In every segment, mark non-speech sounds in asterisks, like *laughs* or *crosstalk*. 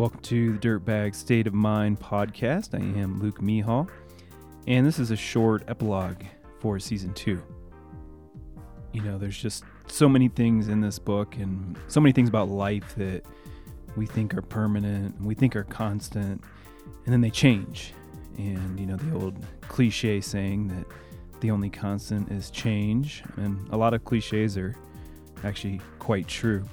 Welcome to the Dirtbag State of Mind podcast. I am Luke Mehall, and this is a short epilogue for season two. You know, there's just so many things in this book and so many things about life that we think are permanent, we think are constant, and then they change. And, you know, the old cliche saying that the only constant is change, and a lot of cliches are actually quite true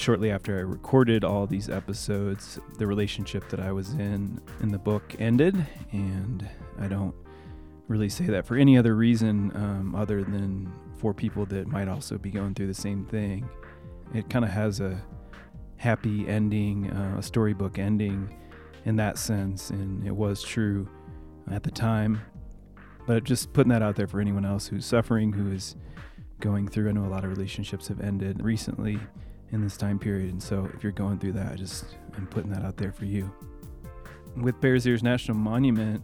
shortly after I recorded all these episodes, the relationship that I was in in the book ended, and I don't really say that for any other reason um, other than for people that might also be going through the same thing. It kind of has a happy ending, uh, a storybook ending in that sense, and it was true at the time. But just putting that out there for anyone else who's suffering, who is going through. I know a lot of relationships have ended recently in this time period. And so if you're going through that, I just am putting that out there for you. With Bears Ears National Monument,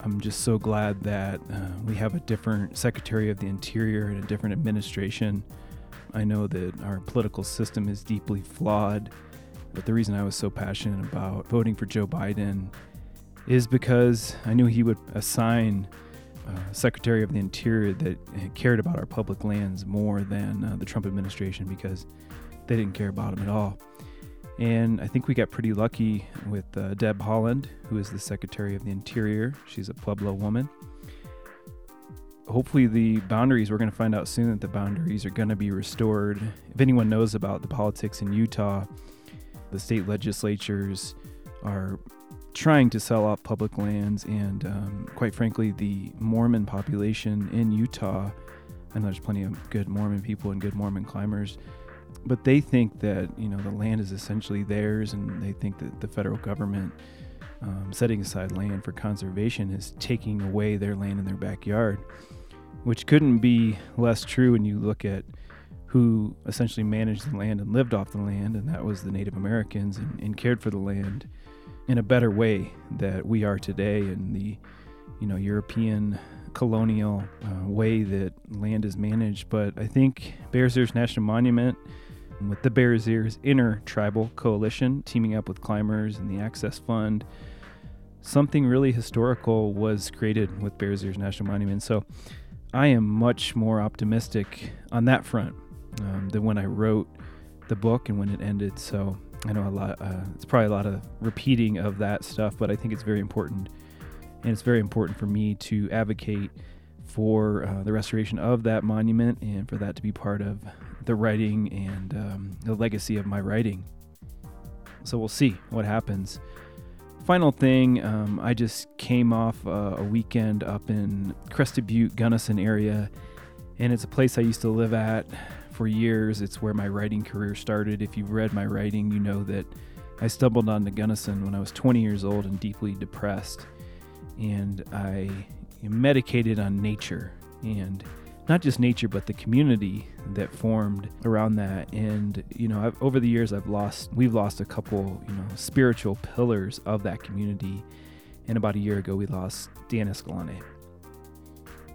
I'm just so glad that uh, we have a different Secretary of the Interior and a different administration. I know that our political system is deeply flawed, but the reason I was so passionate about voting for Joe Biden is because I knew he would assign uh, Secretary of the Interior that cared about our public lands more than uh, the Trump administration because they didn't care about him at all. And I think we got pretty lucky with uh, Deb Haaland, who is the Secretary of the Interior. She's a Pueblo woman. Hopefully, the boundaries, we're going to find out soon that the boundaries are going to be restored. If anyone knows about the politics in Utah, the state legislatures are trying to sell off public lands, and um, quite frankly, the Mormon population in Utah, and there's plenty of good Mormon people and good Mormon climbers but they think that you know the land is essentially theirs, and they think that the federal government um, setting aside land for conservation is taking away their land in their backyard, which couldn't be less true when you look at who essentially managed the land and lived off the land, and that was the Native Americans, and, and cared for the land in a better way that we are today, in the you know European colonial uh, way that land is managed. But I think Bears Ears National Monument with the Bears Ears Inter-Tribal Coalition teaming up with climbers and the Access Fund. Something really historical was created with Bears Ears National Monument. So I am much more optimistic on that front um, than when I wrote the book and when it ended. So I know a lot, uh, it's probably a lot of repeating of that stuff, but I think it's very important. And it's very important for me to advocate for uh, the restoration of that monument and for that to be part of the writing and um, the legacy of my writing. So we'll see what happens. Final thing, um, I just came off a weekend up in Crested Butte, Gunnison area, and it's a place I used to live at for years. It's where my writing career started. If you've read my writing, you know that I stumbled onto Gunnison when I was 20 years old and deeply depressed, and I medicated on nature. And not just nature but the community that formed around that. And you know I've, over the years i've lost we've lost a couple you know spiritual pillars of that community. And about a year ago we lost dan escalante.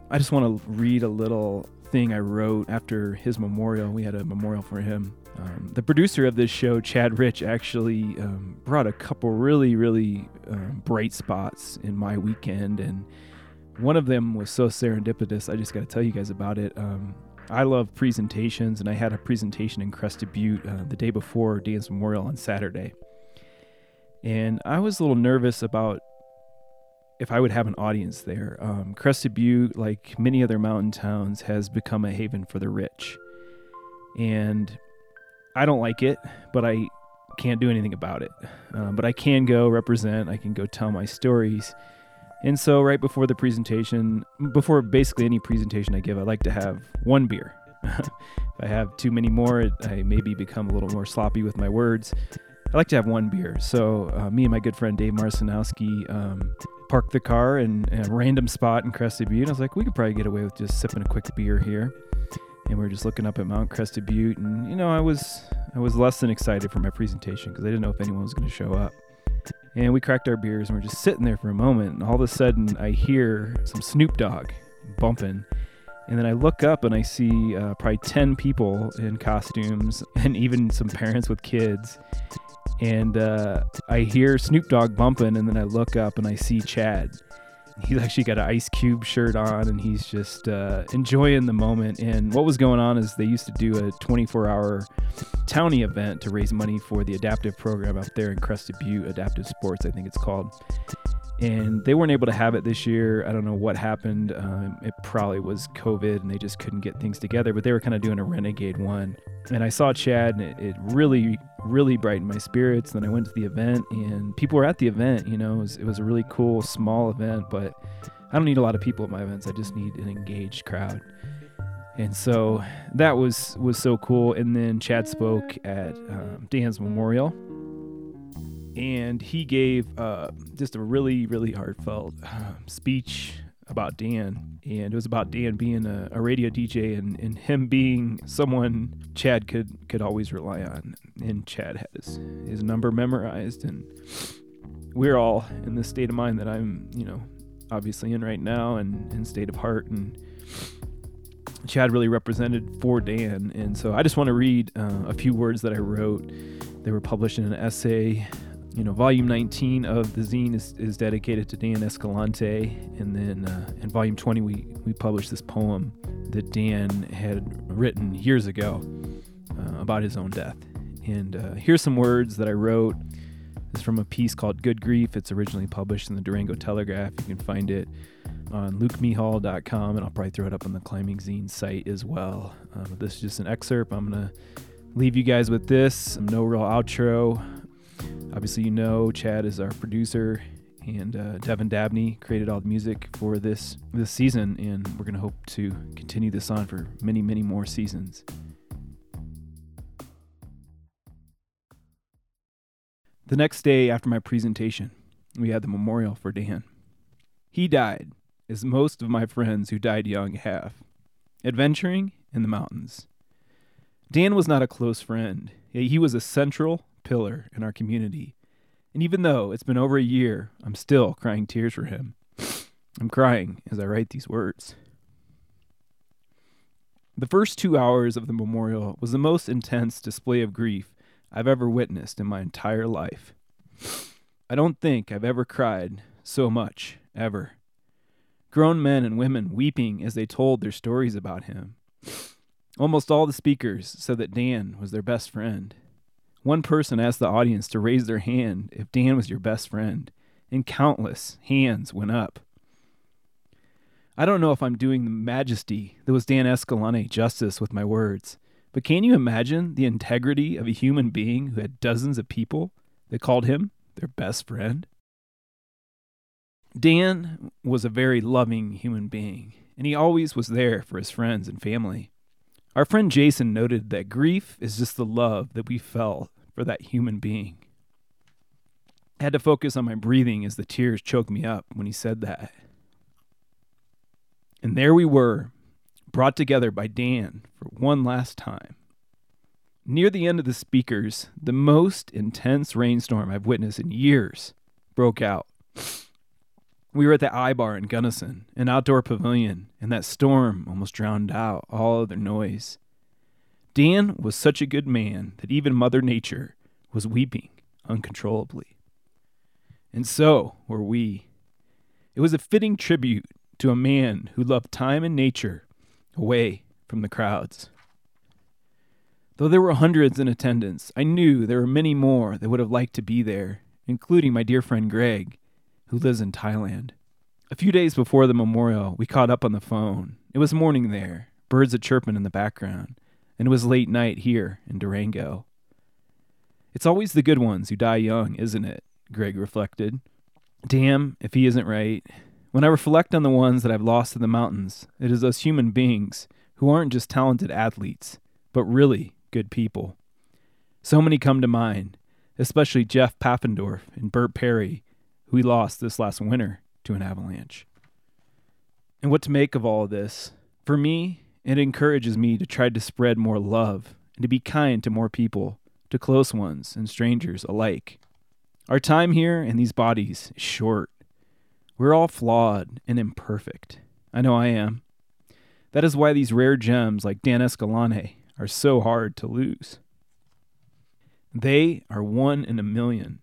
I just want to read a little thing i wrote after his memorial. We had a memorial for him. Um, the producer of this show chad rich actually um, brought a couple really really um, bright spots in my weekend. And one of them was so serendipitous. I just got to tell you guys about it. Um, I love presentations, and I had a presentation in Crested Butte uh, the day before Dan's Memorial on Saturday. And I was a little nervous about if I would have an audience there. Um, Crested Butte, like many other mountain towns, has become a haven for the rich. And I don't like it, but I can't do anything about it. Um, but I can go represent, I can go tell my stories and so, right before the presentation, before basically any presentation I give, I like to have one beer. *laughs* if I have too many more, I maybe become a little more sloppy with my words. I like to have one beer. So, uh, me and my good friend Dave Marcinowski um, parked the car in, in, a random spot in Crested Butte. I was like, we could probably get away with just sipping a quick beer here. And we are just looking up at Mount Crested Butte, and you know, I was I was less than excited for my presentation because I didn't know if anyone was going to show up. And we cracked our beers and we're just sitting there for a moment. And all of a sudden, I hear some Snoop Dogg bumping. And then I look up and I see uh, probably 10 people in costumes *laughs* and even some parents with kids. And uh, I hear Snoop Dogg bumping, and then I look up and I see Chad. *laughs* He's actually got an Ice Cube shirt on, and he's just uh, enjoying the moment. And what was going on is they used to do a 24 hour townie event to raise money for the adaptive program out there in Crested Butte, Adaptive Sports, I think it's called and they weren't able to have it this year. I don't know what happened. Um, it probably was COVID, and they just couldn't get things together. But they were kind of doing a renegade one, and I saw Chad, and it, it really, really brightened my spirits. Then I went to the event, and people were at the event. You know, it was, it was a really cool small event, but I don't need a lot of people at my events. I just need an engaged crowd. And so that was was so cool. And then Chad spoke at um, Dan's memorial, and he gave uh, just a really, really heartfelt uh, speech about Dan. And it was about Dan being a, a radio DJ and, and, him being someone Chad could, could always rely on. And Chad had his, his number memorized. And we're all in the state of mind that I'm, you know, obviously in right now and in state of heart. And Chad really represented for Dan. And so I just want to read uh, a few words that I wrote. They were published in an essay you know, volume 19 of the zine is, is dedicated to Dan Escalante, and then uh, in volume 20 we we published this poem that Dan had written years ago uh, about his own death. And uh, here's some words that I wrote. It's from a piece called Good Grief. It's originally published in the Durango Telegraph. You can find it on lukemehall.com, and I'll probably throw it up on the Climbing Zine site as well. Um, this is just an excerpt. I'm going to leave you guys with this. No real outro. Obviously, you know Chad is our producer, and uh, Devin Dabney created all the music for this this season, and we're gonna hope to continue this on for many, many more seasons. The next day after my presentation, we had the memorial for Dan. He died, as most of my friends who died young have, adventuring in the mountains. Dan was not a close friend, he was a central pillar in our community. And even though it's been over a year, I'm still crying tears for him. I'm crying as I write these words. The first two hours of the memorial was the most intense display of grief I've ever witnessed in my entire life. I don't think I've ever cried so much, ever. Grown men and women weeping as they told their stories about him. Almost all the speakers said that Dan was their best friend. One person asked the audience to raise their hand if Dan was your best friend, and countless hands went up. I don't know if I'm doing the majesty that was Dan Escalante justice with my words, but can you imagine the integrity of a human being who had dozens of people that called him their best friend? Dan was a very loving human being, and he always was there for his friends and family. Our friend Jason noted that grief is just the love that we felt for that human being. I had to focus on my breathing as the tears choked me up when he said that. And there we were, brought together by Dan for one last time. Near the end of the speakers, the most intense rainstorm I've witnessed in years broke out. We were at the I Bar in Gunnison, an outdoor pavilion, and that storm almost drowned out all other noise. Dan was such a good man that even Mother Nature was weeping uncontrollably. And so were we. It was a fitting tribute to a man who loved time and nature away from the crowds. Though there were hundreds in attendance, I knew there were many more that would have liked to be there, including my dear friend Greg, who lives in Thailand. A few days before the memorial, we caught up on the phone. It was morning there, birds a chirping in the background, and it was late night here in Durango. It's always the good ones who die young, isn't it? Greg reflected. Damn, if he isn't right. When I reflect on the ones that I've lost in the mountains, it is us human beings who aren't just talented athletes, but really good people. So many come to mind, especially Jeff Paffendorf and Bert Perry, who we lost this last winter to an avalanche. And what to make of all of this? For me, it encourages me to try to spread more love and to be kind to more people, to close ones and strangers alike. Our time here in these bodies is short. We're all flawed and imperfect. I know I am. That is why these rare gems like Dan Escalante are so hard to lose. They are one in a million,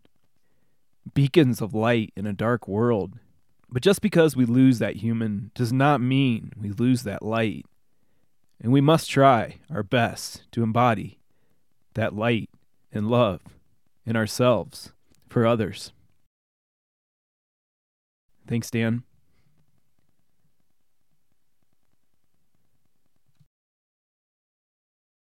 beacons of light in a dark world. But just because we lose that human does not mean we lose that light. And we must try our best to embody that light and love in ourselves for others. Thanks, Dan.